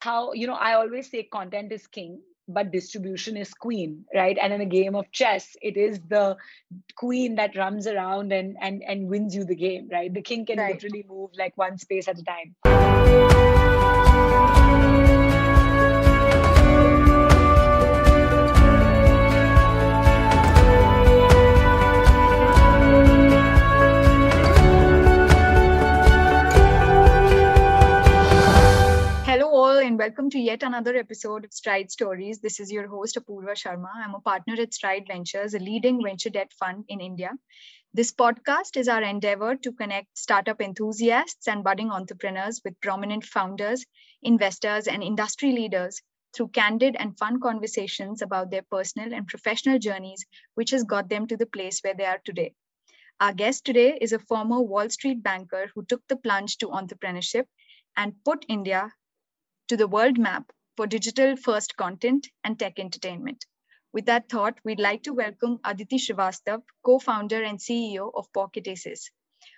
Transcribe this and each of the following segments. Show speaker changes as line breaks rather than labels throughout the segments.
how you know i always say content is king but distribution is queen right? And in a game of chess it is the queen that runs around and and and wins you the game right? The king can right. literally move like one space at a time
welcome to yet another episode of Stride Stories. This is your host, Apurva Sharma. I'm a partner at Stride Ventures, a leading venture debt fund in India. This podcast is our endeavor to connect startup enthusiasts and budding entrepreneurs with prominent founders, investors, and industry leaders through candid and fun conversations about their personal and professional journeys, which has got them to the place where they are today. Our guest today is a former Wall Street banker who took the plunge to entrepreneurship and put India to the world map for digital first content and tech entertainment. With that thought, we'd like to welcome Aditi Shrivastava, co-founder and CEO of Pocket Aces.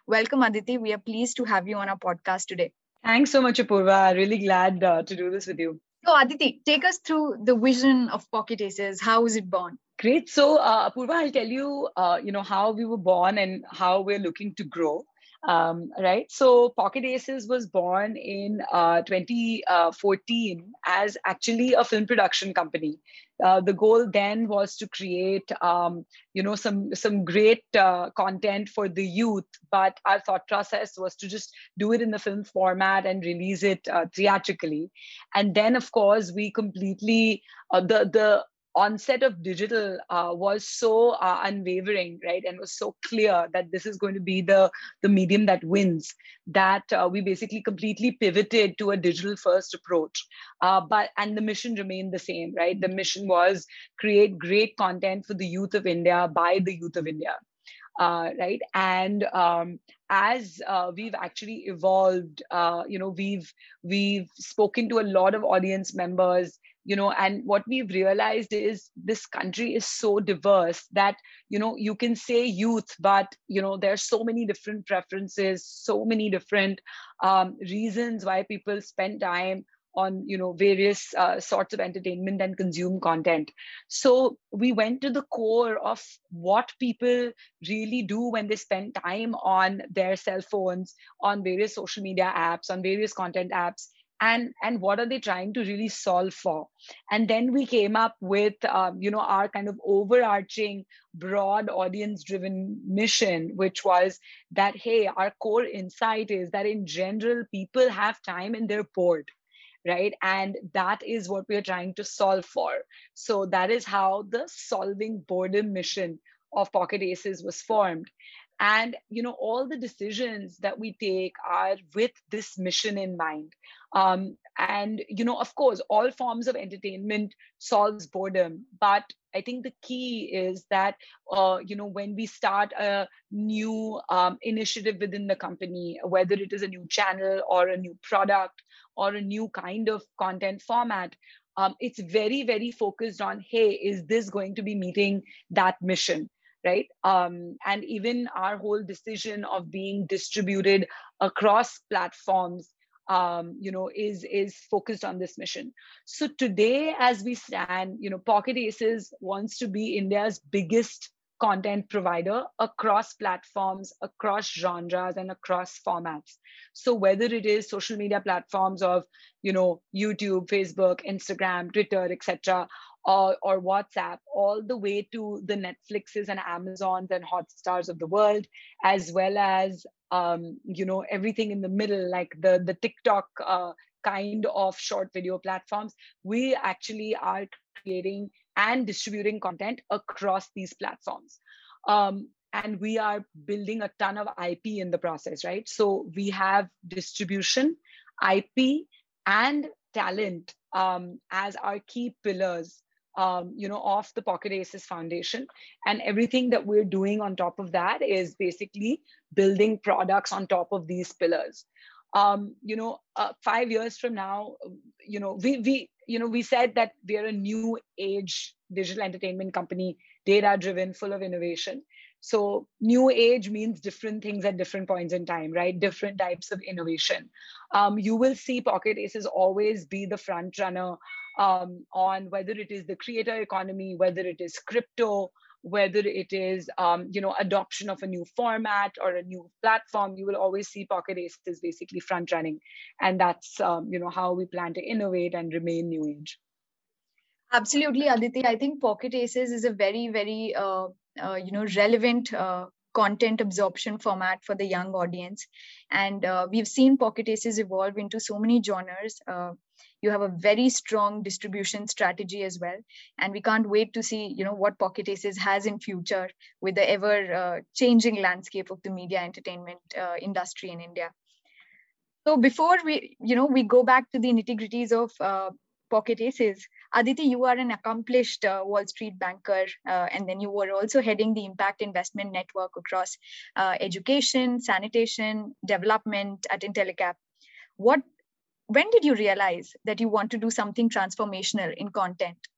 Welcome, Aditi. We are pleased to have you on our podcast today.
Thanks so much, Apurva. Really glad uh, to do this with you.
So, Aditi, take us through the vision of Pocket Aces. How was it born?
Great. So, uh, Apurva, I'll tell you, uh, you know, how we were born and how we're looking to grow um, right? So Pocket Aces was born in uh, 2014 as actually a film production company. Uh, the goal then was to create, um, you know, some some great uh, content for the youth. But our thought process was to just do it in the film format and release it uh, theatrically. And then, of course, we completely uh, the the onset of digital uh, was so uh, unwavering right and was so clear that this is going to be the the medium that wins that uh, we basically completely pivoted to a digital first approach. Uh, but and the mission remained the same right? The mission was create great content for the youth of india by the youth of india uh, right? And um, as uh, we've actually evolved uh, you know we've we've spoken to a lot of audience members you know and what we've realized is this country is so diverse that you know you can say youth but you know there's so many different preferences so many different um, reasons why people spend time on you know various uh, sorts of entertainment and consume content. So we went to the core of what people really do when they spend time on their cell phones on various social media apps on various content apps and and what are they trying to really solve for? And then we came up with um, you know our kind of overarching broad audience driven mission which was that hey our core insight is that in general people have time in their port right? And that is what we are trying to solve for. So that is how the solving boredom mission of pocket aces was formed and you know all the decisions that we take are with this mission in mind. Um, and you know of course all forms of entertainment solves boredom. But i think the key is that uh, you know when we start a new um, initiative within the company whether it is a new channel or a new product or a new kind of content format um, it's very very focused on hey is this going to be meeting that mission right? Um, and even our whole decision of being distributed across platforms um, you know is is focused on this mission. So today as we stand you know pocket aces wants to be india's biggest content provider across platforms across genres and across formats. So whether it is social media platforms of you know youtube facebook instagram twitter etc or, or WhatsApp, all the way to the Netflixes and Amazons and Hotstars of the world, as well as um, you know everything in the middle, like the the TikTok uh, kind of short video platforms. We actually are creating and distributing content across these platforms. Um, and we are building a ton of IP in the process, right? So we have distribution, IP, and talent um, as our key pillars um, you know, off the Pocket Aces Foundation. And everything that we're doing on top of that is basically building products on top of these pillars. Um, you know, uh, five years from now, you know, we we you know we said that we're a new age digital entertainment company, data driven, full of innovation. so new age means different things at different points in time, right? Different types of innovation. Um, you will see Pocket Aces always be the front runner um, on whether it is the creator economy, whether it is crypto, whether it is um, you know adoption of a new format or a new platform you will always see pocket aces basically front running. And that's um, you know how we plan to innovate and remain new age.
Absolutely aditi. I think pocket aces is a very very uh, uh, you know relevant uh, content absorption format for the young audience. And uh, we've seen pocket aces evolve into so many genres. Uh, you have a very strong distribution strategy as well. And we can't wait to see you know what pocket aces has in future with the ever uh, changing landscape of the media entertainment uh, industry in india. So before we you know we go back to the nitty gritties of uh, pocket aces. Aditi you are an accomplished uh, wall street banker uh, and then you were also heading the impact investment network across uh, education sanitation development at intellecap what when did you realize that you want to do something transformational in content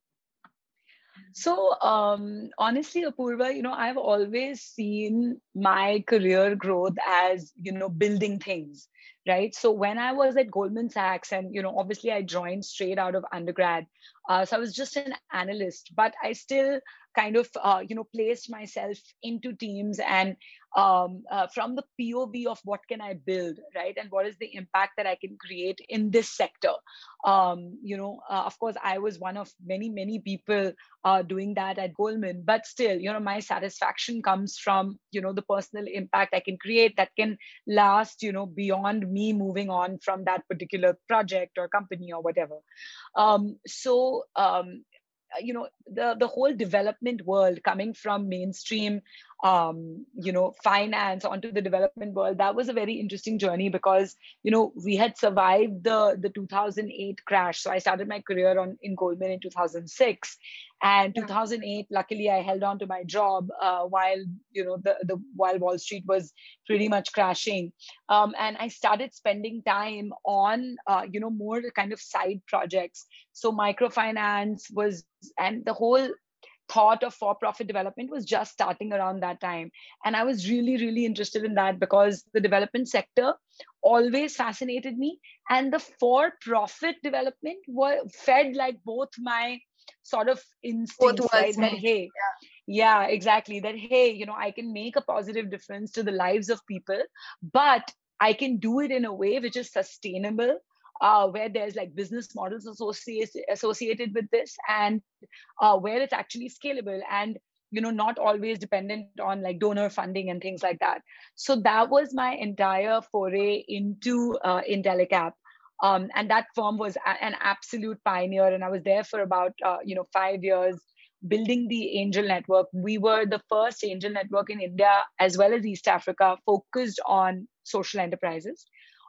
so um, honestly, Apurva, you know, I've always seen my career growth as, you know, building things, right? So when I was at Goldman Sachs, and you know, obviously I joined straight out of undergrad, uh, so I was just an analyst, but I still kind of, uh, you know, placed myself into teams and um, uh, from the POV of what can I build, right? And what is the impact that I can create in this sector? Um, you know, uh, of course, I was one of many, many people uh, doing that at Goldman, but still, you know, my satisfaction comes from, you know, the personal impact I can create that can last, you know, beyond me moving on from that particular project or company or whatever. Um, so, um, you know the the whole development world coming from mainstream um, you know, finance onto the development world, that was a very interesting journey because, you know, we had survived the, the 2008 crash. So I started my career on in Goldman in 2006. And 2008, luckily, I held on to my job uh, while, you know, the, the while Wall Street was pretty much crashing. Um, and I started spending time on, uh, you know, more kind of side projects. So microfinance was, and the whole thought of for profit development was just starting around that time. And I was really, really interested in that because the development sector always fascinated me. And the for profit development were fed like both my sort of instincts, right? That, hey, yeah. yeah, exactly. That, hey, you know, I can make a positive difference to the lives of people, but I can do it in a way which is sustainable uh, where there's like business models associated associated with this and uh, where it's actually scalable and you know not always dependent on like donor funding and things like that. So that was my entire foray into uh, intellecap um, and that firm was a- an absolute pioneer and i was there for about uh, you know five years building the angel network. We were the first angel network in india as well as east africa focused on social enterprises.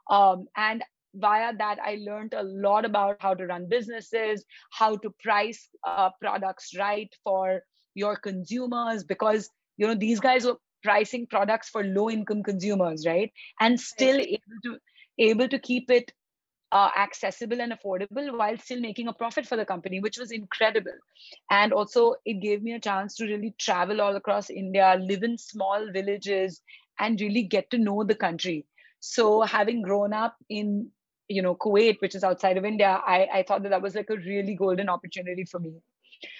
Um, and via that i learned a lot about how to run businesses how to price uh, products right for your consumers because you know these guys were pricing products for low income consumers right? And still able to able to keep it uh, accessible and affordable while still making a profit for the company which was incredible. And also it gave me a chance to really travel all across india live in small villages and really get to know the country. So having grown up in you know kuwait which is outside of india i, I thought that that was like a really golden opportunity for me.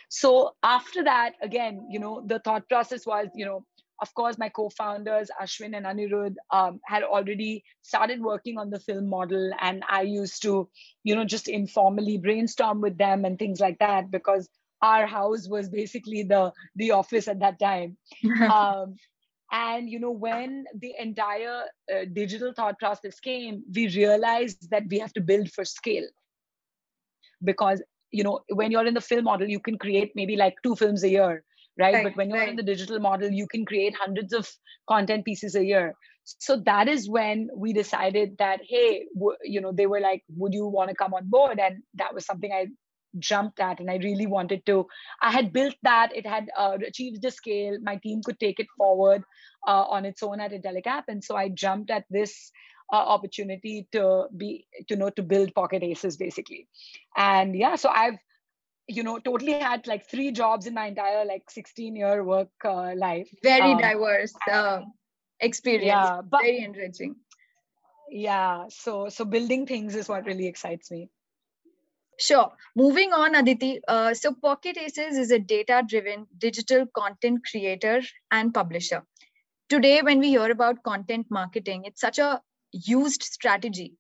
So after that again you know the thought process was you know of course my co-founders ashwin and anirudh um, had already started working on the film model and i used to you know just informally brainstorm with them and things like that because our house was basically the the office at that time. Um, and you know when the entire uh, digital thought process came we realized that we have to build for scale. Because you know when you're in the film model you can create maybe like two films a year right, right but when you're right. in the digital model you can create hundreds of content pieces a year. So that is when we decided that hey w- you know they were like would you want to come on board? And that was something i jumped at and i really wanted to i had built that it had uh, achieved the scale my team could take it forward uh, on its own at intellecap and so i jumped at this uh, opportunity to be to know to build pocket aces basically. And yeah so i've you know totally had like three jobs in my entire like 16 year work uh, life.
Very um, diverse uh, experience. Yeah but, very enriching.
Yeah so so building things is what really excites me
Sure. Moving on, Aditi. Uh, so, Pocket Aces is a data driven digital content creator and publisher. Today, when we hear about content marketing, it's such a used strategy.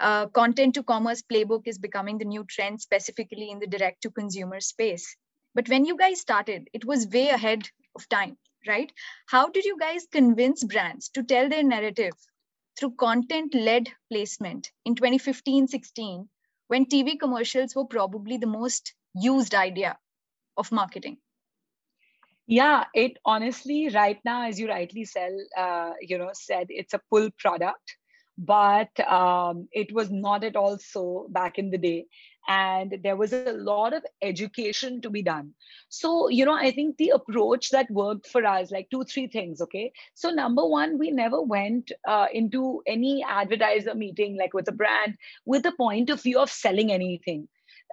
Uh, content to commerce playbook is becoming the new trend, specifically in the direct to consumer space. But when you guys started, it was way ahead of time, right? How did you guys convince brands to tell their narrative through content led placement in 2015 16 when TV commercials were probably the most used idea of marketing?
Yeah, it honestly, right now, as you rightly sell, uh, you know, said it's a pull product, but um, it was not at all so back in the day and there was a lot of education to be done. So you know i think the approach that worked for us like two three things okay? So number one we never went uh, into any advertiser meeting like with a brand with the point of view of selling anything.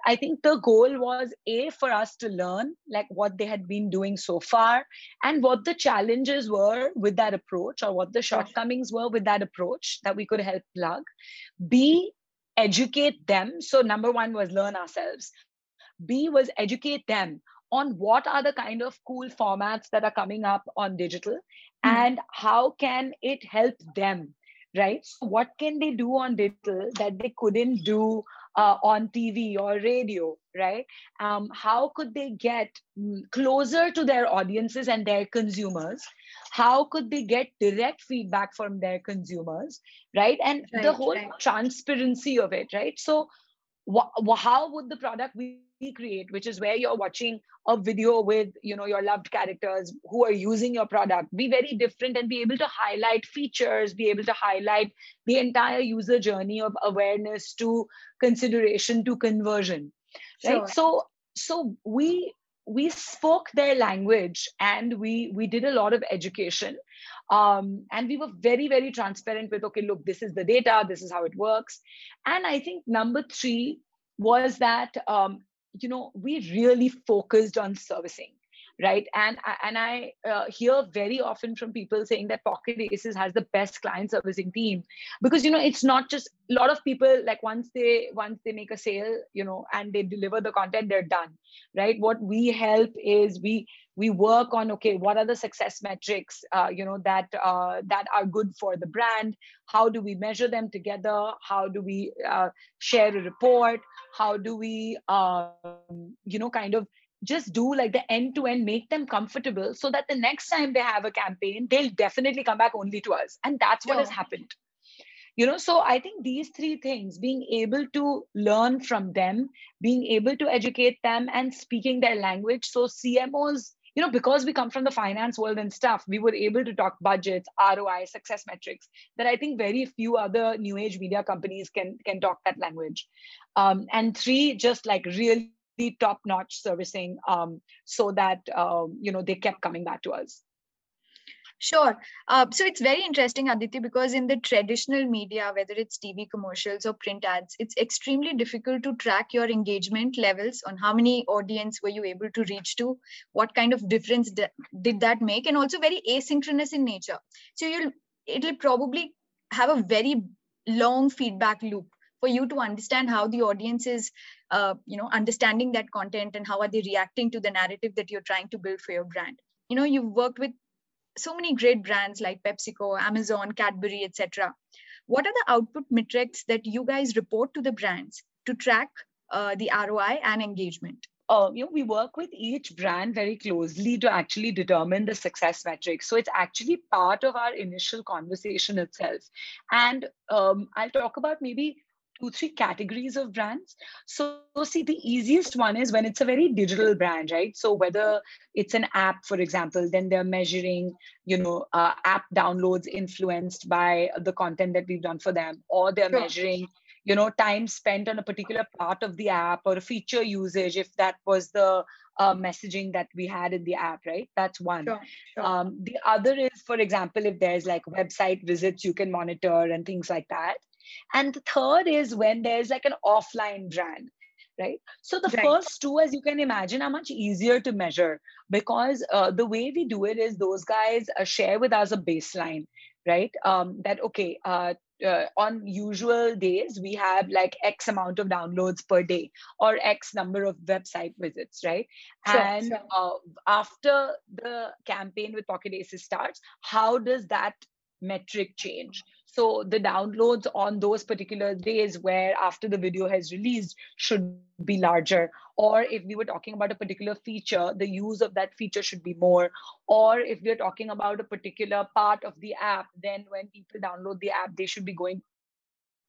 I think the goal was A, for us to learn like what they had been doing so far and what the challenges were with that approach or what the shortcomings were with that approach that we could help plug. B, educate them. So, number one was learn ourselves. B was educate them on what are the kind of cool formats that are coming up on digital mm-hmm. and how can it help them right so what can they do on digital that they couldn't do uh, on tv or radio right? Um, how could they get mm, closer to their audiences and their consumers? How could they get direct feedback from their consumers right? And right, the whole right. transparency of it right? So wh- how would the product we create which is where you're watching a video with you know your loved characters who are using your product be very different and be able to highlight features be able to highlight the entire user journey of awareness to consideration to conversion right sure. so so we we spoke their language and we we did a lot of education um, and we were very very transparent with okay look this is the data this is how it works. And i think number three was that um, you know we really focused on servicing right? And and i uh, hear very often from people saying that pocket aces has the best client servicing team. Because you know it's not just a lot of people like once they once they make a sale you know and they deliver the content they're done right? What we help is we we work on okay what are the success metrics uh, you know that uh, that are good for the brand? How do we measure them together? How do we uh, share a report? How do we um, you know kind of just do like the end to end, make them comfortable so that the next time they have a campaign, they'll definitely come back only to us. And that's what has happened. You know, so I think these three things being able to learn from them, being able to educate them, and speaking their language. So, CMOs, you know, because we come from the finance world and stuff, we were able to talk budgets, ROI, success metrics that I think very few other new age media companies can can talk that language. Um, and three, just like really top notch servicing um, so that um, you know they kept coming back to us
Sure. Uh, so it's very interesting, Aditi, because in the traditional media, whether it's TV commercials or print ads, it's extremely difficult to track your engagement levels on how many audience were you able to reach to, what kind of difference did that make, and also very asynchronous in nature. So you'll it'll probably have a very long feedback loop for you to understand how the audience is uh, you know understanding that content and how are they reacting to the narrative that you're trying to build for your brand you know you've worked with so many great brands like pepsico amazon cadbury etc what are the output metrics that you guys report to the brands to track uh, the roi and engagement
uh, you know, we work with each brand very closely to actually determine the success metrics. So it's actually part of our initial conversation itself. And um, I'll talk about maybe two, three categories of brands. So, see, the easiest one is when it's a very digital brand, right? So, whether it's an app, for example, then they're measuring, you know, uh, app downloads influenced by the content that we've done for them, or they're sure. measuring, you know, time spent on a particular part of the app or a feature usage, if that was the uh, messaging that we had in the app, right? That's one. Sure, sure. Um, the other is, for example, if there's like website visits you can monitor and things like that. And the third is when there's like an offline brand, right? So the
Right.
first two, as you can imagine, are much easier to measure because uh, the way we do it is those guys uh, share with us a baseline, right? Um, that okay, uh, uh, on usual days we have like X amount of downloads per day or X number of website visits, right?
Sure,
and
sure.
Uh, after the campaign with Pocket Aces starts, how does that metric change? So the downloads on those particular days where after the video has released should be larger. Or if we were talking about a particular feature, the use of that feature should be more. Or if we're talking about a particular part of the app, then when people download the app, they should be going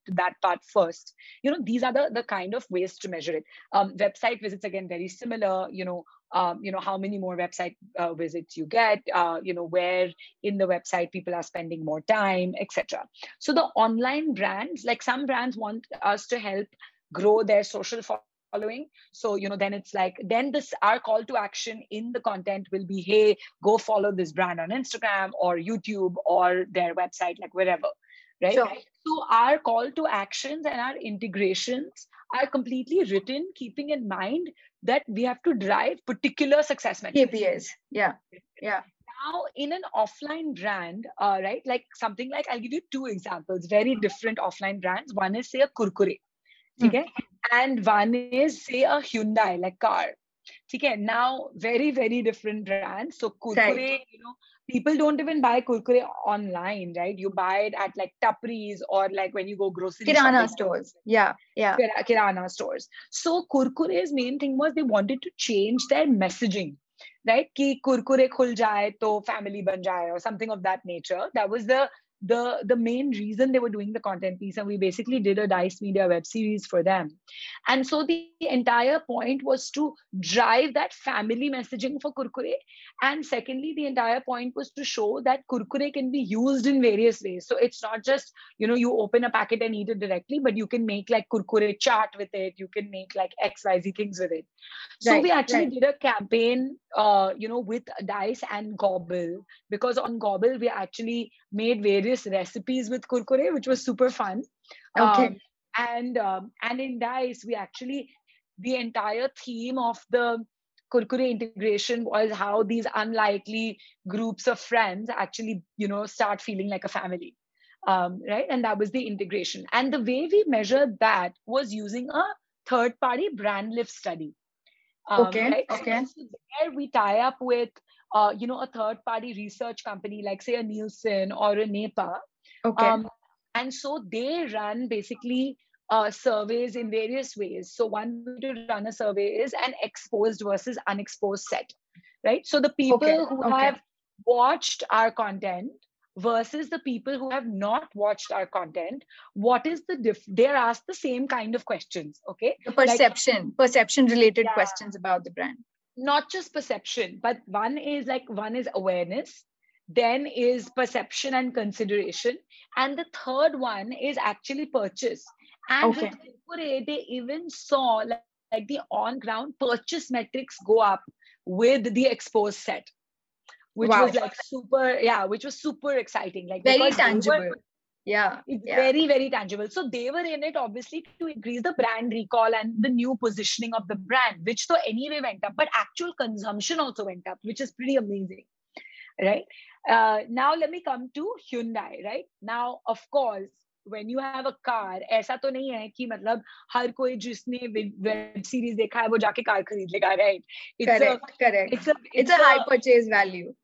that part first. You know, these are the, the kind of ways to measure it. Um, website visits, again, very similar, you know, um, you know how many more website uh, visits you get uh, you know where in the website people are spending more time etc so the online brands like some brands want us to help grow their social following so you know then it's like then this our call to action in the content will be hey go follow this brand on instagram or youtube or their website like wherever right
Sure.
so our call to actions and our integrations are completely written keeping in mind that we have to drive particular success metrics
KPIs. Yeah. Yeah.
now in an offline brand uh, right like something like i'll give you two examples very different offline brands one is say a kurkure okay and one is say a hyundai like car okay now very very different brands so kurkure you know people don't even buy kurkure online right you buy it at like tapris or like when you go grocery
Kirana stores. Yeah. Yeah.
Kirana stores. So Kurkure's main thing was they wanted to change their messaging, right? Ki kurkure khul jaye to family ban jaye or something of that nature. That was the the the main reason they were doing the content piece, and we basically did a Dice Media web series for them. And so the entire point was to drive that family messaging for Kurkure. And secondly, the entire point was to show that Kurkure can be used in various ways. So it's not just you know you open a packet and eat it directly but you can make like kurkure chaat with it you can make like xyz things with it so
Right,
we actually
right.
did a campaign uh, you know with dice and gobble because on gobble we actually made various recipes with kurkure which was super fun
Okay.
Um, and um, and in dice we actually the entire theme of the kurkure integration was how these unlikely groups of friends actually you know start feeling like a family um, right? And that was the integration. And the way we measured that was using a third party brand lift study. Um,
Okay,
right?
Okay.
So there we tie up with, uh, you know, a third party research company like say a Nielsen or a NEPA.
Okay.
Um, and so they run basically uh, surveys in various ways. So one way to run a survey is an exposed versus unexposed set, right? So the people
Okay,
who
okay.
have watched our content versus the people who have not watched our content, what is the diff? They're asked the same kind of questions, okay?
the perception, perception related
Yeah.
questions about the brand.
Not just perception, but one is like one is awareness, then is perception and consideration, and the third one is actually purchase. And
Okay.
with they even saw like, like the on ground purchase metrics go up with the exposed set, which
Wow.
was like super, yeah, which was super exciting. Like
Very
they were-
tangible Yeah.
it's
Yeah.
very very tangible so they were in it obviously to increase the brand recall and the new positioning of the brand which though anyway went up but actual consumption also went up which is pretty amazing right uh, now let me come to hyundai right now of course when you have a car ऐसा तो नहीं है कि मतलब हर कोई जिसने web series देखा है वो जाके कार खरीद लेगा right it's
correct. correct.
a it's a
It's, a high purchase value.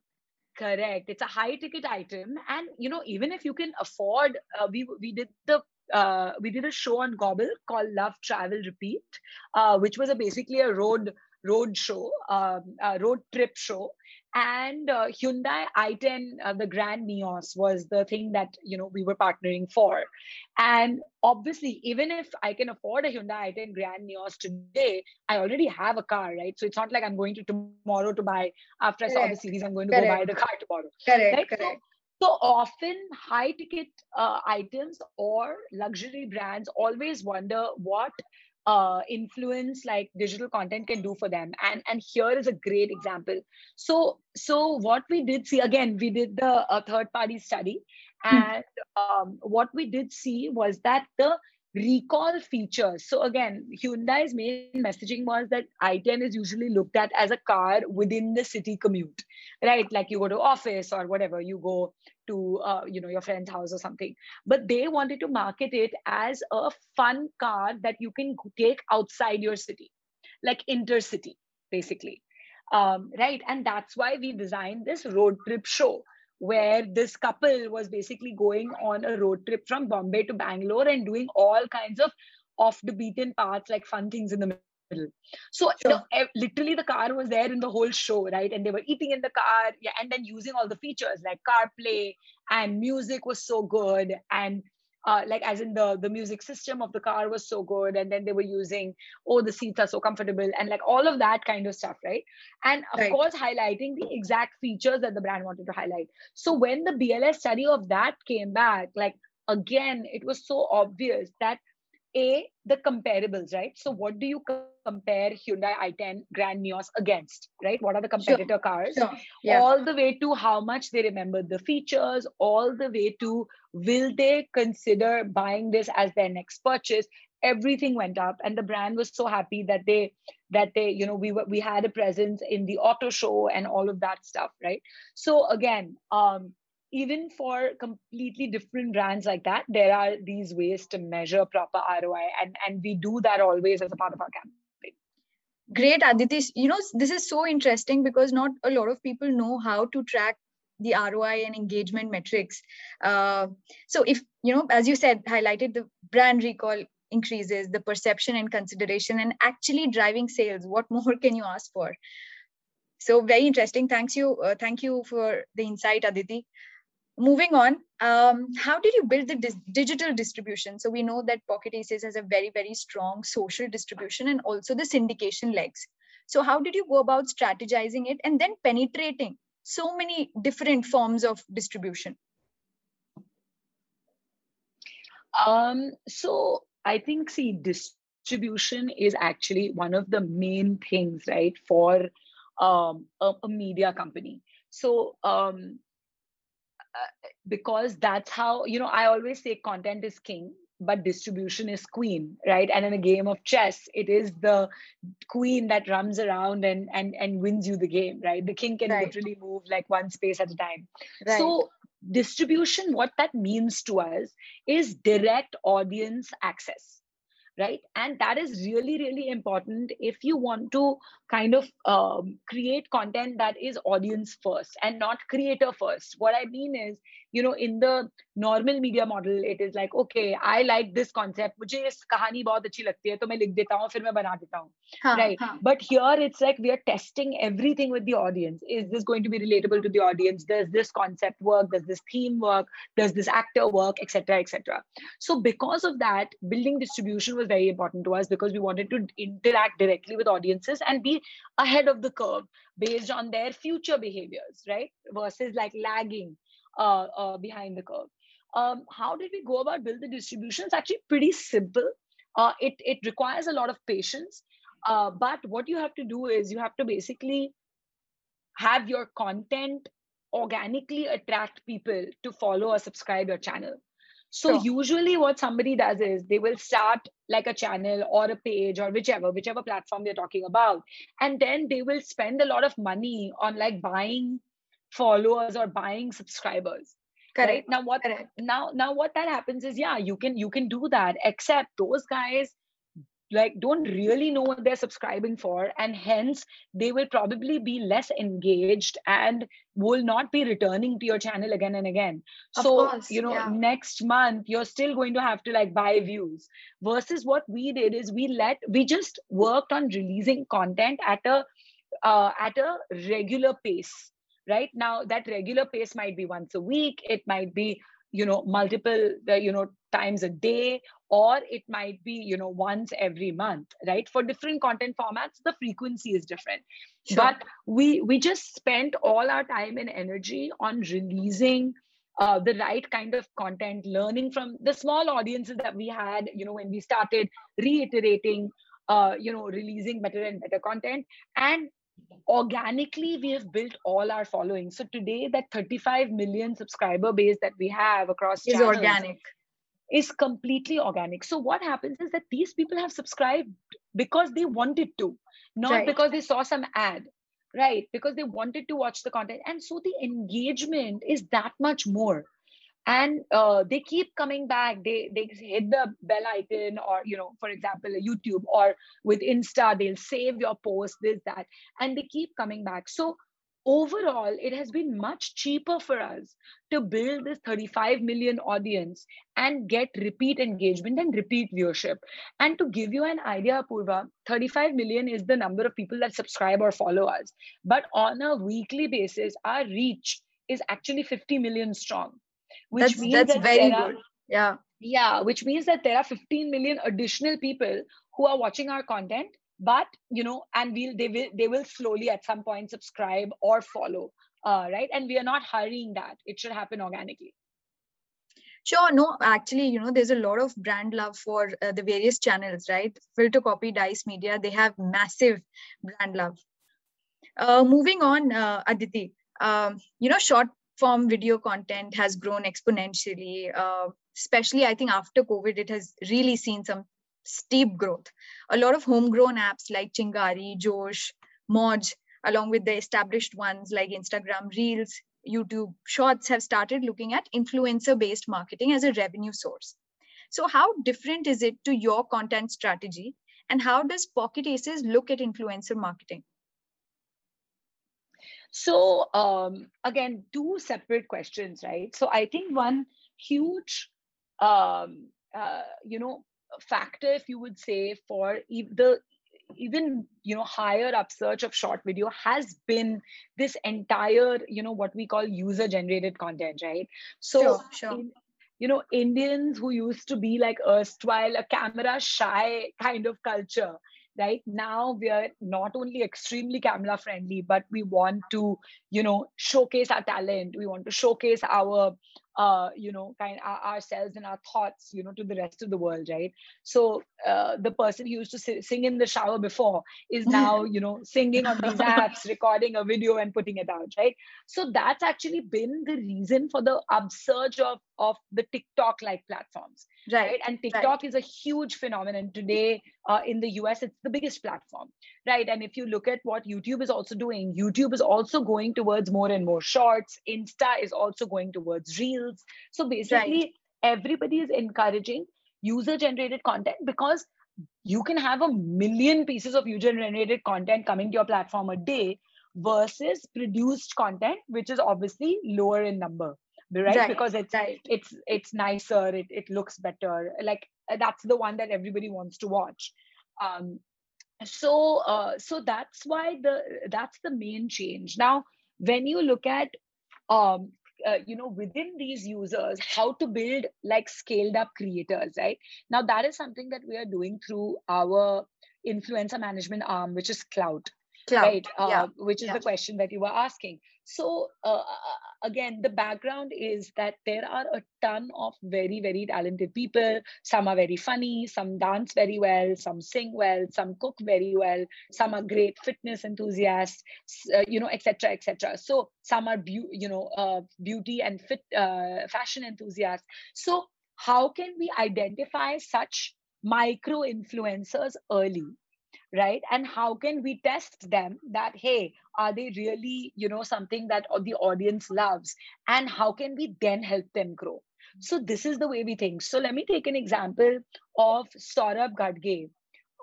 correct. It's a high ticket item. And you know even if you can afford uh, we we did the uh, we did a show on gobble called love travel repeat uh, which was a basically a road road show um, a road trip show and uh, hyundai i10 uh, the grand nios was the thing that you know we were partnering for and obviously even if i can afford a hyundai i10 grand nios today i already have a car right so it's not like i'm going to tomorrow to buy after i saw the series i'm going to go buy the car tomorrow
Correct.
right? So-
correct.
So often, high ticket uh, items or luxury brands always wonder what uh, influence like digital content can do for them. And and here is a great example. So so what we did see again, we did the uh, third party study,
Hmm.
and um, what we did see was that the recall features. So again, Hyundai's main messaging was that i10 is usually looked at as a car within the city commute, right? Like you go to office or whatever, you go to uh, you know your friend's house or something. But they wanted to market it as a fun car that you can take outside your city, like intercity, basically. Um, right, and that's why we designed this road trip show where this couple was basically going on a road trip from Bombay to Bangalore and doing all kinds of off the beaten paths, like fun things in the middle. So sure. the, literally the car was there in the whole show, right? And they were eating in the car, yeah, and then using all the features like CarPlay and music was so good and uh, like as in the the music system of the car was so good and then they were using oh the seats are so comfortable and like all of that kind of stuff right and of right. course highlighting the exact features that the brand wanted to highlight so when the bls study of that came back like again it was so obvious that a the comparables right so what do you compare hyundai i10 grand nios against right what are the competitor sure. cars sure. Yeah. all the way to how much they remember the features all the way to will they consider buying this as their next purchase everything went up and the brand was so happy that they that they you know we were we had a presence in the auto show and all of that stuff right so again um even for completely different brands like that, there are these ways to measure proper ROI, and and we do that always as a part of our campaign.
Great, Aditi. You know, this is so interesting because not a lot of people know how to track the ROI and engagement metrics. Uh, so, if you know, as you said, highlighted the brand recall increases, the perception and consideration, and actually driving sales. What more can you ask for? So, very interesting. Thanks you. Uh, thank you for the insight, Aditi moving on um, how did you build the dis- digital distribution? So we know that pocket aces has a very very strong social distribution and also the syndication legs. So how did you go about strategizing it and then penetrating so many different forms of distribution?
Um, so i think see distribution is actually one of the main things right for um, a, a media company. So um, because that's how you know i always say content is king but distribution is queen right and in a game of chess it is the queen that runs around and and and wins you the game right the king can right. literally move like one space at a time right. so distribution what that means to us is direct audience access right and that is really really important if you want to kind of um, create content that is audience first and not creator first. What i mean is you know in the normal media model it is like okay i like this concept. mujhe is kahani bahut achhi lagti right? but here it's like we are testing everything with the audience. Is this going to be relatable to the audience? Does this concept work? Does this theme work? Does this actor work? Etc etc so because of that building distribution was very important to us because we wanted to interact directly with audiences and be ahead of the curve based on their future behaviors right versus like lagging uh, uh, behind the curve. Um, how did we go about build the distribution? It's actually pretty simple. Uh, it, it requires a lot of patience. Uh, but what you have to do is you have to basically have your content organically attract people to follow or subscribe your channel. So sure. usually what somebody does is they will start like a channel or a page or whichever, whichever platform they're talking about. And then they will spend a lot of money on like buying followers or buying subscribers correct right? now what correct. now now what that happens is yeah you can you can do that except those guys like don't really know what they're subscribing for and hence they will probably be less engaged and will not be returning to your channel again and again. Of so course, you know yeah. next month you're still going to have to like buy views. Versus what we did is we let we just worked on releasing content at a uh, at a regular pace right? Now that regular pace might be once a week. It might be you know multiple you know times a day or it might be you know once every month right? For different content formats the frequency is different. Sure. but we we just spent all our time and energy on releasing uh, the right kind of content learning from the small audiences that we had you know when we started reiterating uh, you know releasing better and better content. And organically we have built all our following. So today that 35 million subscriber base that we have across
is channels, organic
is completely organic. So what happens is that these people have subscribed because they wanted to, not right. because they saw some ad, right? Because they wanted to watch the content. And so the engagement is that much more. And uh, they keep coming back. They they hit the bell icon, or you know, for example, YouTube or with Insta, they'll save your post, this that, and they keep coming back. So overall, it has been much cheaper for us to build this 35 million audience and get repeat engagement and repeat viewership. And to give you an idea, Purva, 35 million is the number of people that subscribe or follow us. But on a weekly basis, our reach is actually 50 million strong.
Which that's, means that's that very good. Are, yeah.
Yeah, which means that there are 15 million additional people who are watching our content but you know and we'll they will they will slowly at some point subscribe or follow uh, right and we are not hurrying that it should happen organically
Sure. No, actually, you know, there's a lot of brand love for uh, the various channels, right? Filter Copy, Dice Media, they have massive brand love. Uh, moving on, uh, Aditi, um, you know, short form video content has grown exponentially. Uh, especially, I think after COVID, it has really seen some steep growth. A lot of homegrown apps like Chingari, Josh, Moj, along with the established ones like Instagram Reels, YouTube Shorts have started looking at influencer based marketing as a revenue source. So, how different is it to your content strategy? And how does Pocket Aces look at influencer marketing?
So, um, again, two separate questions, right? So, I think one huge, um, uh, you know, factor, if you would say, for the even you know higher upsurge of short video has been this entire you know what we call user generated content right?
So sure, sure. In,
you know indians who used to be like erstwhile a camera shy kind of culture right? Now we are not only extremely camera friendly but we want to you know showcase our talent. We want to showcase our uh, you know, kind of ourselves and our thoughts, you know, to the rest of the world, right? So uh, the person who used to sing in the shower before is now, you know, singing on these apps, recording a video and putting it out, right? So that's actually been the reason for the upsurge of of the TikTok like platforms, right? right? And TikTok right. is a huge phenomenon today uh, in the US. It's the biggest platform, right? And if you look at what YouTube is also doing, YouTube is also going towards more and more shorts. Insta is also going towards reels. So basically, right. everybody is encouraging user generated content because you can have a million pieces of user generated content coming to your platform a day versus produced content, which is obviously lower in number. Right? right? because it's right. it's it's nicer it, it looks better like that's the one that everybody wants to watch um, so uh, so that's why the that's the main change now when you look at um, uh, you know within these users how to build like scaled up creators right now that is something that we are doing through our influencer management arm which is Klout Klout, right uh, yeah. which is yeah. the question that you were asking so uh, again the background is that there are a ton of very very talented people. Some are very funny some dance very well some sing well some cook very well some are great fitness enthusiasts uh, you know etc etc so some are be- you know uh, beauty and fit uh, fashion enthusiasts. So how can we identify such micro influencers early right? And how can we test them that hey are they really you know something that the audience loves? And how can we then help them grow? So this is the way we think. So let me take an example of saurabh ghadge.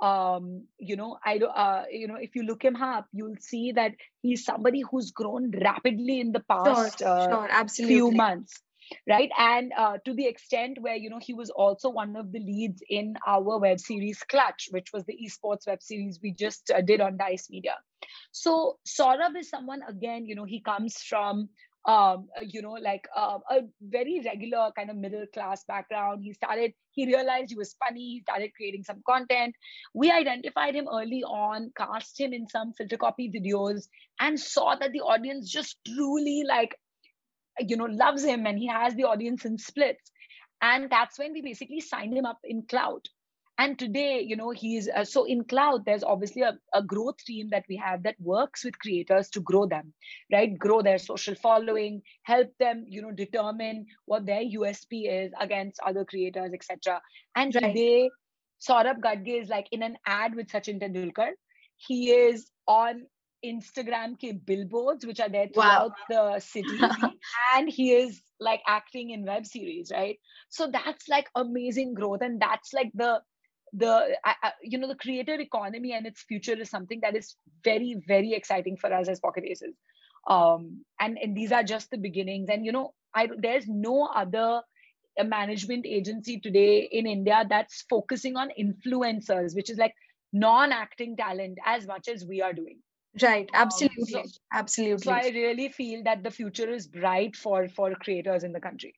Um you know i uh, you know if you look him up you'll see that he's somebody who's grown rapidly in the past
sure, uh, sure, absolutely.
few months right and uh, to the extent where you know he was also one of the leads in our web series clutch which was the esports web series we just uh, did on dice media so saurabh is someone again you know he comes from um, you know, like uh, a very regular kind of middle class background. He started, he realized he was funny, he started creating some content. We identified him early on, cast him in some filter copy videos, and saw that the audience just truly like you know loves him and he has the audience in splits. And that's when we basically signed him up in Klout. And today you know he's uh, so in Klout there's obviously a, a growth team that we have that works with creators to grow them right? Grow their social following help them you know determine what their usp is against other creators etc and right. today saurabh ghadge is like in an ad with sachin tendulkar. He is on Instagram ke billboards, which are there throughout wow. the city, and he is like acting in web series, right? So that's like amazing growth, and that's like the the uh, you know the creator economy and its future is something that is very very exciting for us as pocket aces. Um and, and these are just the beginnings. And you know i there's no other management agency today in india that's focusing on influencers which is like non-acting talent as much as we are doing
right. Absolutely um, so, absolutely.
So i really feel that the future is bright for for creators in the country.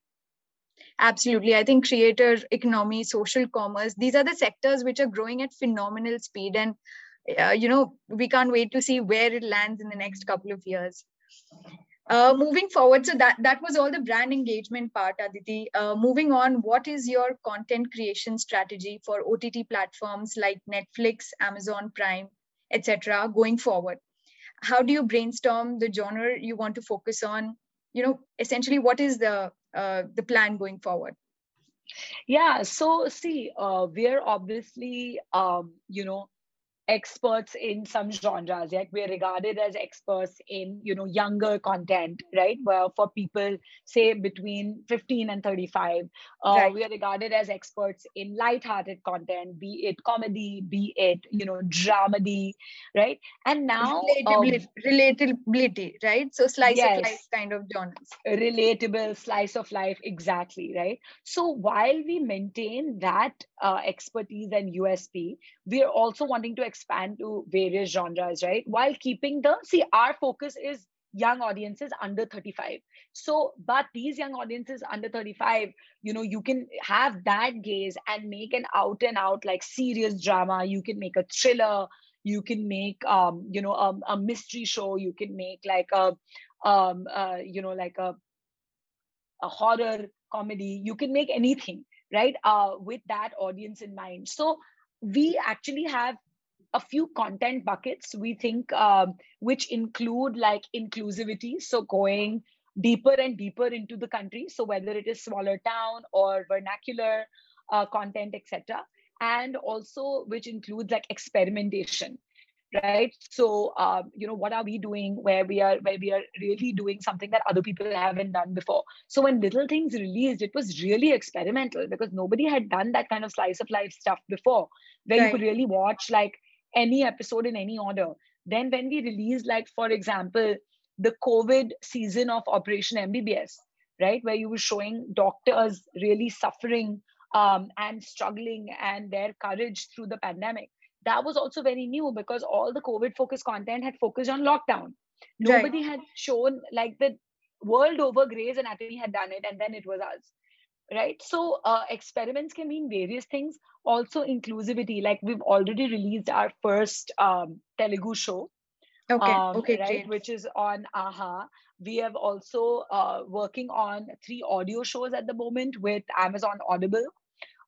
Absolutely. I think creator economy social commerce these are the sectors which are growing at phenomenal speed and uh, you know we can't wait to see where it lands in the next couple of years. Uh, moving forward so that that was all the brand engagement part aditi. Uh, moving on what is your content creation strategy for ott platforms like netflix amazon prime etc going forward how do you brainstorm the genre you want to focus on? You know essentially what is the uh, the plan going forward?
Yeah so see uh, we're obviously um, you know experts in some genres like we're regarded as experts in you know younger content right? Well for people say between 15 and 35 uh, right. we are regarded as experts in light-hearted content be it comedy be it you know dramedy right? And now
relatability, um, relatability right? So slice yes, of life kind of genres.
Relatable slice of life exactly right? So while we maintain that uh, expertise and usp we're also wanting to expand to various genres, right? While keeping the, see, our focus is young audiences under 35 so but these young audiences under 35 you know you can have that gaze and make an out and out like serious drama. You can make a thriller. You can make um you know a, a mystery show. You can make like a um uh, you know like a a horror comedy. You can make anything right uh with that audience in mind. So we actually have a few content buckets we think um, which include like inclusivity so going deeper and deeper into the country so whether it is smaller town or vernacular uh, content etc and also which includes like experimentation right? So um, you know what are we doing where we are where we are really doing something that other people haven't done before? So when little things released it was really experimental because nobody had done that kind of slice of life stuff before where right. you could really watch like any episode in any order. Then when we released like for example the covid season of operation mbbs right where you were showing doctors really suffering um, and struggling and their courage through the pandemic that was also very new because all the covid focused content had focused on lockdown. Nobody right. had shown like the world over Grey's Anatomy had done it and then it was us right? So uh, experiments can mean various things. Also inclusivity like we've already released our first um, telugu show.
Okay. Um, okay
right which is on aha we have also uh, working on three audio shows at the moment with amazon audible.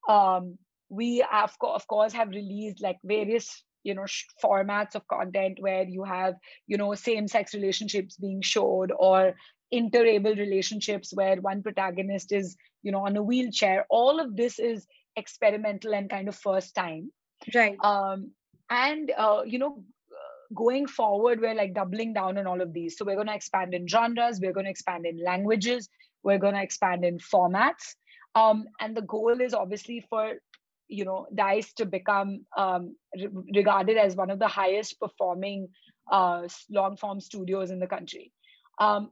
Um, we have, of course have released like various you know formats of content where you have you know same sex relationships being showed or interable relationships where one protagonist is you know on a wheelchair. All of this is experimental and kind of first time.
Right.
Um and uh, you know going forward we're like doubling down on all of these. So we're going to expand in genres we're going to expand in languages we're going to expand in formats. Um, and the goal is obviously for you know dice to become um, re- regarded as one of the highest performing uh, long form studios in the country. Um,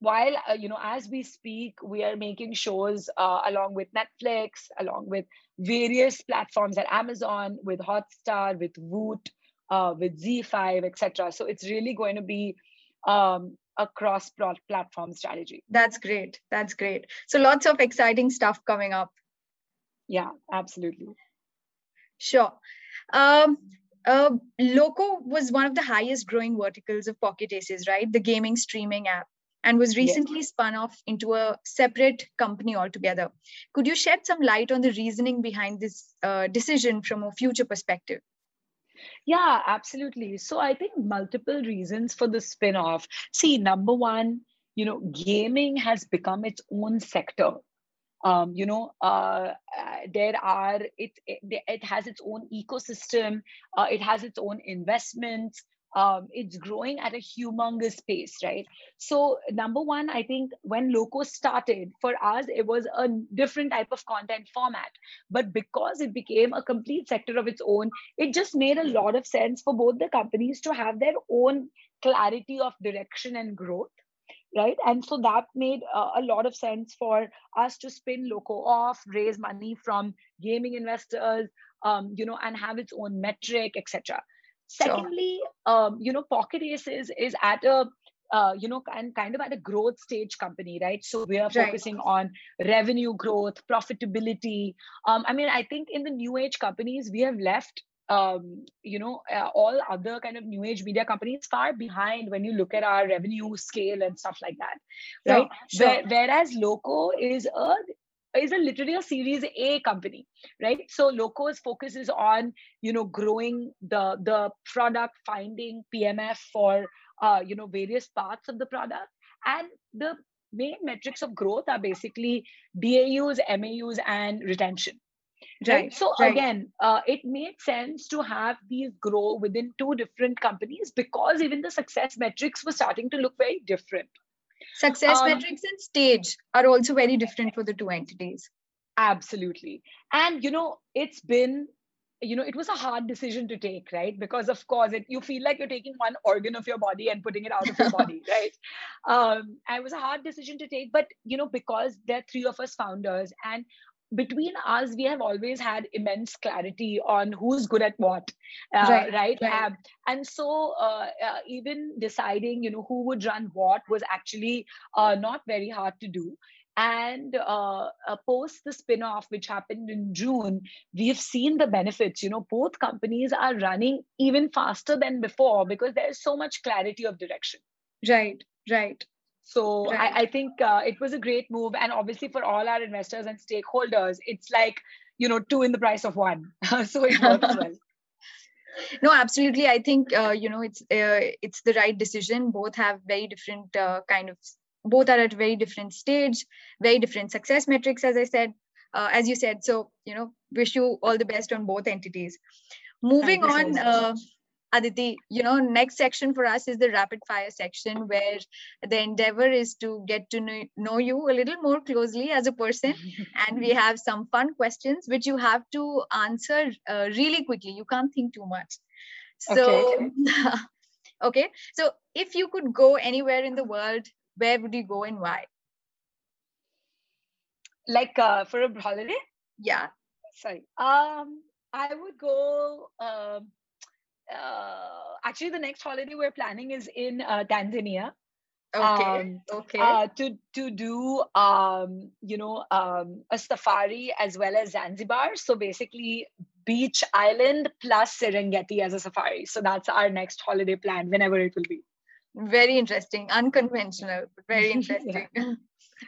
while uh, you know as we speak we are making shows uh, along with netflix along with various platforms at amazon with hotstar with voot uh, with ZEE5 etc so it's really going to be um, a cross platform strategy.
That's great. That's great. So lots of exciting stuff coming up
yeah absolutely
sure um, uh, loco was one of the highest growing verticals of pocket aces right the gaming streaming app and was recently yes. spun off into a separate company altogether. Could you shed some light on the reasoning behind this uh, decision from a future perspective?
Yeah, absolutely. So I think multiple reasons for the spin off. See, number one, you know, gaming has become its own sector um, you know uh, uh, there are it, it, it has its own ecosystem uh, it has its own investments um, it's growing at a humongous pace right? So number one i think when loco started for us it was a different type of content format. But because it became a complete sector of its own it just made a lot of sense for both the companies to have their own clarity of direction and growth right and so that made uh, a lot of sense for us to spin loco off raise money from gaming investors um, you know and have its own metric etc secondly sure. um, you know pocket aces is at a uh, you know, and kind of at a growth stage company, right? So we are right. focusing on revenue growth, profitability. Um, I mean, I think in the new age companies, we have left um, you know, uh, all other kind of new age media companies far behind when you look at our revenue scale and stuff like that, right? Sure. Where, whereas Loco is a is a literally a Series A company, right? So Loco's focus is on you know growing the the product, finding PMF for uh, you know various parts of the product, and the main metrics of growth are basically DAUs, MAUs, and retention right so right. again uh, it made sense to have these grow within two different companies because even the success metrics were starting to look very different.
Success um, metrics and stage are also very different for the two entities.
Absolutely. And you know it's been you know it was a hard decision to take right? Because of course it, you feel like you're taking one organ of your body and putting it out of your body right? Um and it was a hard decision to take but you know because there are three of us founders and between us we have always had immense clarity on who's good at what uh, right, right? right. And so uh, uh, even deciding you know who would run what was actually uh, not very hard to do and uh, uh, post the spin-off which happened in june we've seen the benefits you know both companies are running even faster than before because there's so much clarity of direction
right right
so right. I, I, think uh, it was a great move. And obviously for all our investors and stakeholders, it's like, you know, two in the price of one. so it works well.
No, absolutely. I think, uh, you know, it's uh, it's the right decision. Both have very different uh, kind of, both are at very different stage, very different success metrics, as I said, uh, as you said. So, you know, wish you all the best on both entities. Moving on, Aditi, you know, next section for us is the rapid fire section where the endeavor is to get to know, know you a little more closely as a person. and we have some fun questions which you have to answer uh, really quickly. You can't think too much. So, okay. okay. So, if you could go anywhere in the world, where would you go and why?
Like uh, for a holiday?
Yeah.
Sorry. Um, I would go. Um, uh, actually the next holiday we're planning is in uh, Tanzania.
Okay. Um, okay.
Uh, to to do um, you know um, a safari as well as Zanzibar. So basically, beach island plus Serengeti as a safari. So that's our next holiday plan, whenever it will be.
Very interesting, unconventional, very interesting.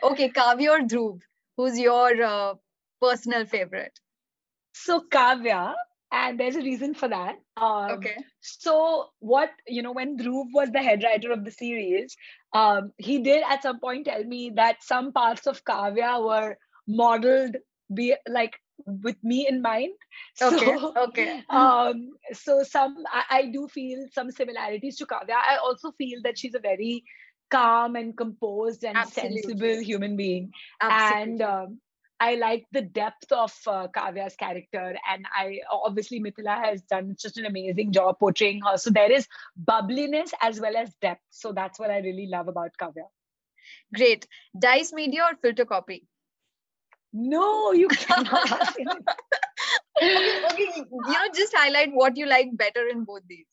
okay, Kavya or Dhruv, who's your uh, personal favorite?
So Kavya, and there's a reason for that.
Um, okay.
So what you know, when Dhruv was the head writer of the series, um, he did at some point tell me that some parts of Kavya were modeled be like with me in mind.
Okay. So, okay.
Um, so some I, I do feel some similarities to Kavya. I also feel that she's a very calm and composed and Absolutely. sensible human being. Absolutely. And um, I like the depth of uh, Kavya's character, and I obviously Mithila has done such an amazing job portraying her. So there is bubbliness as well as depth. So that's what I really love about Kavya.
Great. Dice media or filter copy?
No, you cannot.
okay, okay, you know, just highlight what you like better in both these.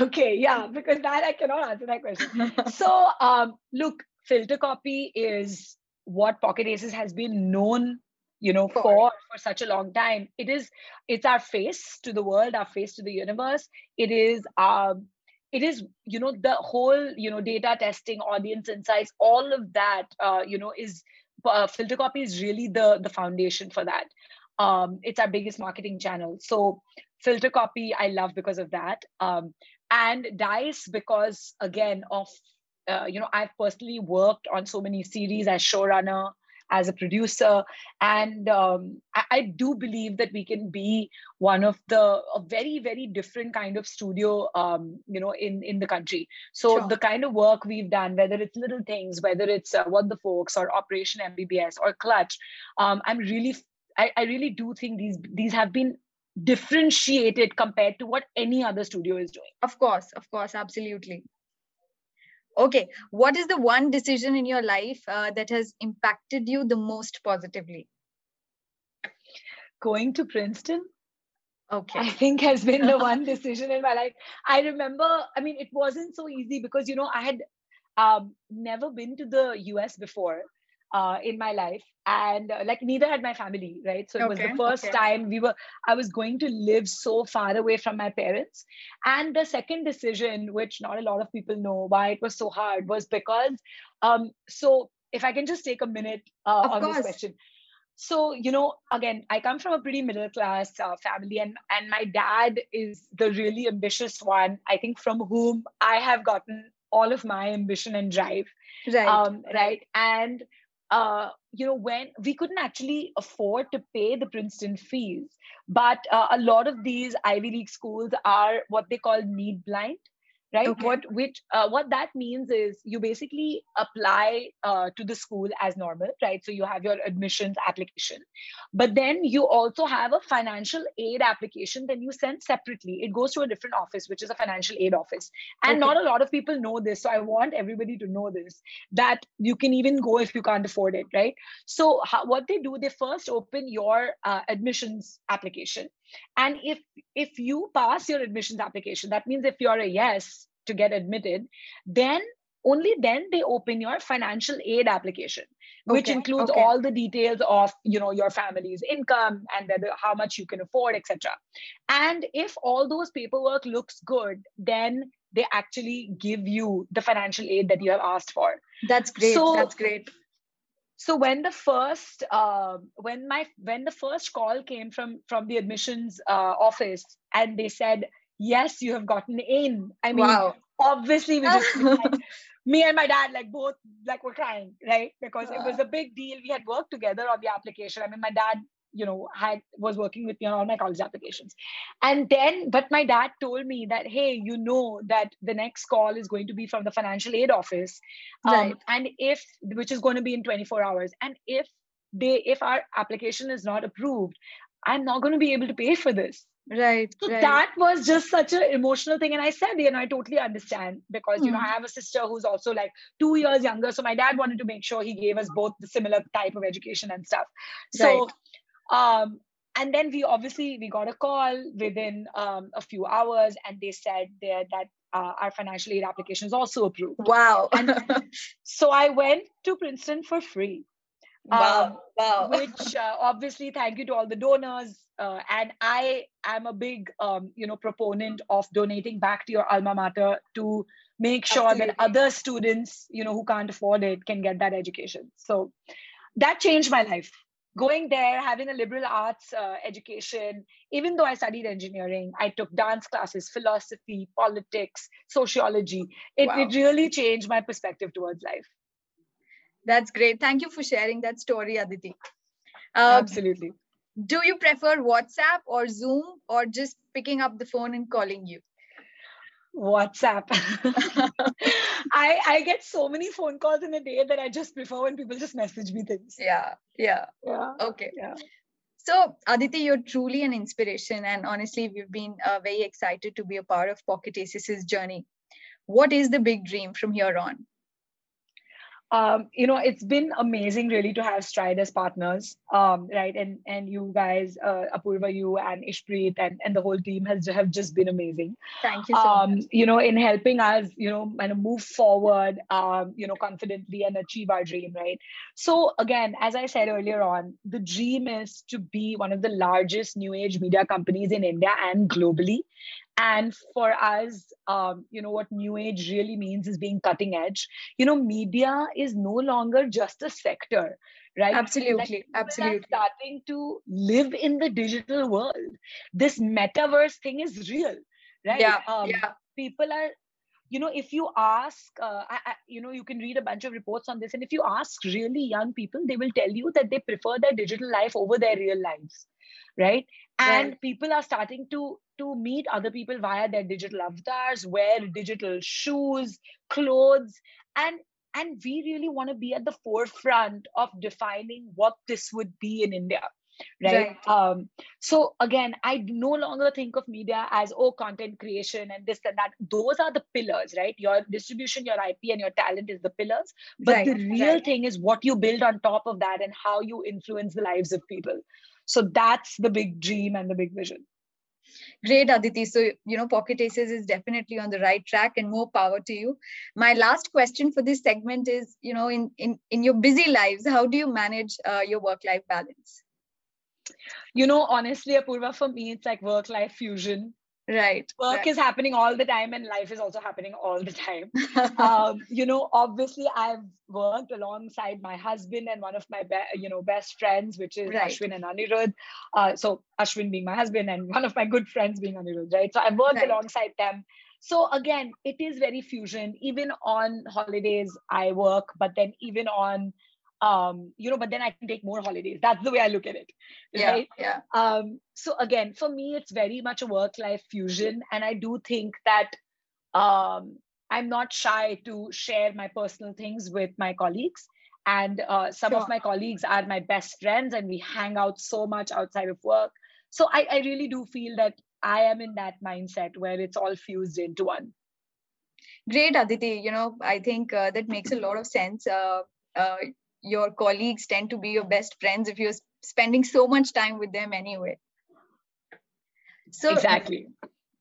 Okay, yeah, because that I cannot answer that question. so, um, look, filter copy is what Pocket Aces has been known you know for. for such a long time. It is it's our face to the world our face to the universe. It is um it is you know the whole you know data testing audience insights all of that uh, you know is uh, filter copy is really the the foundation for that. Um, it's our biggest marketing channel. So filter copy i love because of that. Um, and dice because again of uh, you know i've personally worked on so many series as showrunner as a producer and um, I, I, do believe that we can be one of the a very very different kind of studio um, you know in in the country. So sure. the kind of work we've done whether it's little things whether it's uh, what the folks or operation mbbs or clutch um, i'm really I, I really do think these these have been differentiated compared to what any other studio is doing.
Of course of course absolutely Okay, what is the one decision in your life uh, that has impacted you the most positively?
Going to Princeton.
Okay.
I think has been the one decision in my life. I remember, I mean, it wasn't so easy because, you know, I had um, never been to the US before uh, in my life. And uh, like neither had my family right? So it okay, was the first okay. time we were i was going to live so far away from my parents. And the second decision which not a lot of people know why it was so hard was because um so if i can just take a minute uh, on course. this question. So you know again i come from a pretty middle class uh, family and and my dad is the really ambitious one i think from whom i have gotten all of my ambition and drive.
Right
um, right. And uh, you know, when we couldn't actually afford to pay the Princeton fees, but uh, a lot of these Ivy League schools are what they call need blind right? Okay. what which uh, what that means is you basically apply uh, to the school as normal right? So you have your admissions application. But then you also have a financial aid application then you send separately. It goes to a different office which is a financial aid office. And okay. not a lot of people know this so i want everybody to know this that you can even go if you can't afford it right? So how, what they do they first open your uh, admissions application and if if you pass your admissions application that means if you're a yes to get admitted then only then they open your financial aid application which okay, includes okay. all the details of you know your family's income and whether how much you can afford etc and if all those paperwork looks good then they actually give you the financial aid that you have asked for.
That's great so, that's great
so when the first uh, when my when the first call came from from the admissions uh, office and they said yes you have gotten in. I mean wow. obviously we just like, me and my dad like both like were crying right? Because it was a big deal. We had worked together on the application. I mean my dad you know had was working with me on all my college applications and then but my dad told me that hey you know that the next call is going to be from the financial aid office um, right. and if which is going to be in 24 hours and if they if our application is not approved i'm not going to be able to pay for this
right
so
right.
that was just such an emotional thing and i said you know i totally understand because you know hmm. i have a sister who's also like two years younger so my dad wanted to make sure he gave us both the similar type of education and stuff so right um, and then we obviously we got a call within um, a few hours and they said there that uh, our financial aid application is also approved.
Wow.
And so i went to princeton for free.
Wow um, wow.
which uh, obviously thank you to all the donors uh, and i am a big um, you know proponent of donating back to your alma mater to make sure Absolutely. that other students you know who can't afford it can get that education. So that changed my life going there, having a liberal arts uh, education, even though I studied engineering, I took dance classes, philosophy, politics, sociology. It, wow. it really changed my perspective towards life.
That's great. Thank you for sharing that story, Aditi.
Um, Absolutely.
Do you prefer WhatsApp or Zoom or just picking up the phone and calling you?
WhatsApp. I I get so many phone calls in a day that I just prefer when people just message me things.
Yeah, yeah.
Yeah.
Okay.
Yeah.
So, Aditi, you're truly an inspiration, and honestly, we've been uh, very excited to be a part of Pocket Aces's journey. What is the big dream from here on?
Um, you know, it's been amazing really to have Stride as partners, um, right? And and you guys, uh, Apurva, you and Ishpreet and, and the whole team has have just been amazing.
Thank you so
um,
much.
You know, in helping us, you know, kind of move forward, um, you know, confidently and achieve our dream, right? So again, as I said earlier on, the dream is to be one of the largest new age media companies in India and globally and for us um, you know what new age really means is being cutting edge. You know media is no longer just a sector right?
Absolutely
like
absolutely.
starting to live in the digital world. This metaverse thing is real right?
Yeah, um, yeah.
people are you know if you ask uh, I, I, you know you can read a bunch of reports on this and if you ask really young people they will tell you that they prefer their digital life over their real lives right and right. people are starting to to meet other people via their digital avatars wear digital shoes clothes and and we really want to be at the forefront of defining what this would be in india right, right. Um, so again i no longer think of media as oh content creation and this and that those are the pillars right your distribution your ip and your talent is the pillars but right. the real right. thing is what you build on top of that and how you influence the lives of people so that's the big dream and the big vision
Great, Aditi. So, you know, Pocket Aces is definitely on the right track and more power to you. My last question for this segment is, you know, in, in, in your busy lives, how do you manage uh, your work-life balance?
You know, honestly, Apurva, for me, it's like work-life fusion
right
work
right.
is happening all the time and life is also happening all the time um, you know obviously i've worked alongside my husband and one of my be- you know best friends which is right. ashwin and anirudh uh, so ashwin being my husband and one of my good friends being anirudh right so i've worked right. alongside them so again it is very fusion even on holidays i work but then even on um you know but then i can take more holidays. That's the way i look at it
right? yeah,
yeah. um so again for me it's very much a work life fusion and i do think that um i'm not shy to share my personal things with my colleagues and uh, some sure. of my colleagues are my best friends and we hang out so much outside of work. So I, I really do feel that i am in that mindset where it's all fused into one.
Great aditi. You know i think uh, that makes a lot of sense. Uh, uh, your colleagues tend to be your best friends if you're spending so much time with them anyway.
So exactly.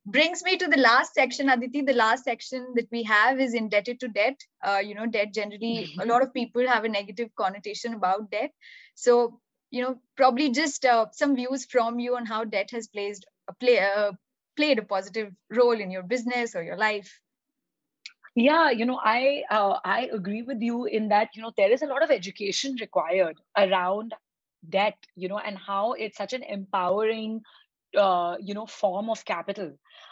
brings me to the last section aditi. The last section that we have is indebted to debt. Uh, you know debt generally a lot of people have a negative connotation about debt. So you know probably just uh, some views from you on how debt has played a play uh, played a positive role in your business or your life
yeah you know i uh, i agree with you in that you know there is a lot of education required around debt you know and how it's such an empowering uh, you know form of capital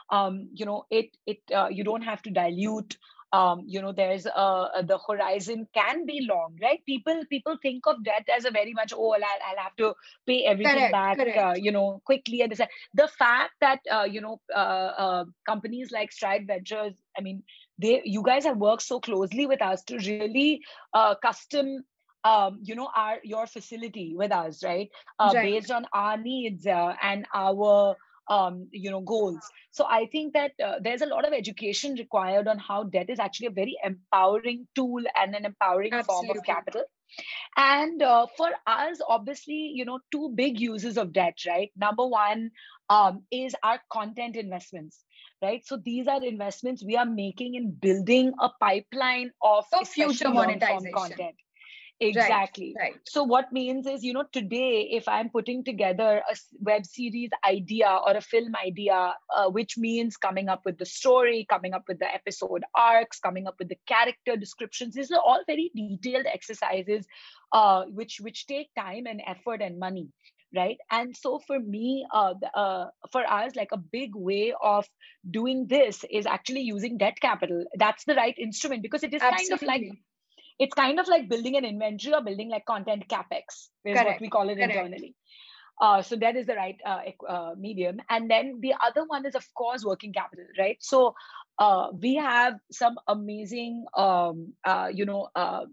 um, you know it it uh, you don't have to dilute um, you know there's uh, the horizon can be long right people people think of debt as a very much oh i'll, I'll have to pay everything correct, back correct. Uh, you know quickly and this, the fact that uh, you know uh, uh, companies like stride ventures i mean they you guys have worked so closely with us to really uh, custom um, you know our your facility with us right, uh, right. based on our needs uh, and our um, you know goals. So i think that uh, there's a lot of education required on how debt is actually a very empowering tool and an empowering Absolutely. form of capital. And uh, for us obviously you know two big uses of debt right? Number one um, is our content investments right? So these are investments we are making in building a pipeline of
For future monetization.
content. Exactly.
right, right,
so what means is you know today if i'm putting together a web series idea or a film idea uh, which means coming up with the story coming up with the episode arcs coming up with the character descriptions these are all very detailed exercises uh, which which take time and effort and money right and so for me uh, uh, for us like a big way of doing this is actually using debt capital that's the right instrument because it is Absolutely. kind of like it's kind of like building an inventory or building like content capex is Correct. what we call it Correct. internally uh, so that is the right uh, uh, medium and then the other one is of course working capital right so uh, we have some amazing um, uh, you know uh,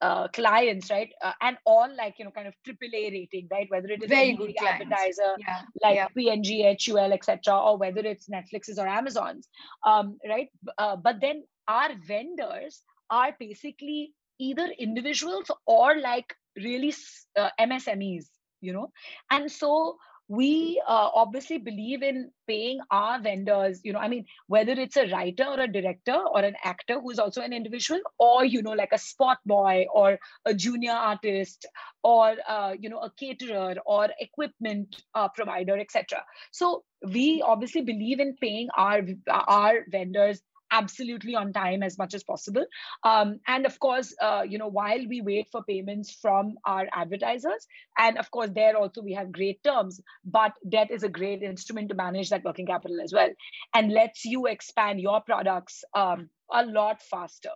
uh, clients, right? Uh, and all like, you know, kind of AAA rating, right? Whether it is
very good
advertiser yeah. like yeah. P&G, HUL, etc., or whether it's Netflix's or Amazon's, um, right? Uh, but then our vendors are basically either individuals or like really uh, MSMEs, you know, and so we uh, obviously believe in paying our vendors you know i mean whether it's a writer or a director or an actor who's also an individual or you know like a spot boy or a junior artist or uh, you know a caterer or equipment uh, provider etc so we obviously believe in paying our our vendors absolutely on time as much as possible. Um, and of course, uh, you know, while we wait for payments from our advertisers, and of course, there also we have great terms, but debt is a great instrument to manage that working capital as well, and lets you expand your products um, a lot faster.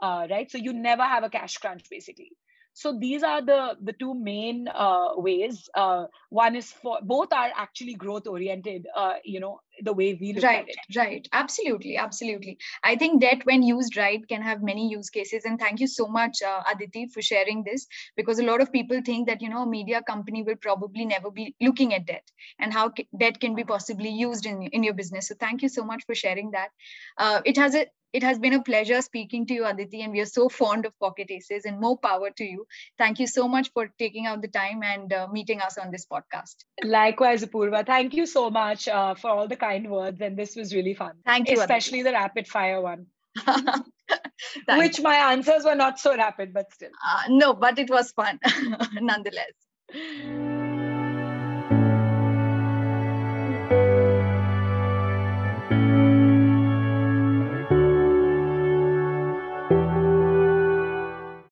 Uh, right, so you never have a cash crunch basically so these are the the two main uh, ways uh, one is for both are actually growth oriented uh, you know the way we look
right,
at it.
right. Absolutely absolutely. I think that when used right can have many use cases. And thank you so much uh, aditi for sharing this because a lot of people think that you know a media company will probably never be looking at debt and how debt can be possibly used in, in your business. So thank you so much for sharing that. Uh, it has a it has been a pleasure speaking to you, Aditi, and we are so fond of Pocket Aces and more power to you. Thank you so much for taking out the time and uh, meeting us on this podcast.
Likewise, Apurva. Thank you so much uh, for all the kind words, and this was really fun.
Thank you.
Especially Aditi. the rapid fire one. Which my answers were not so rapid, but still.
Uh, no, but it was fun nonetheless.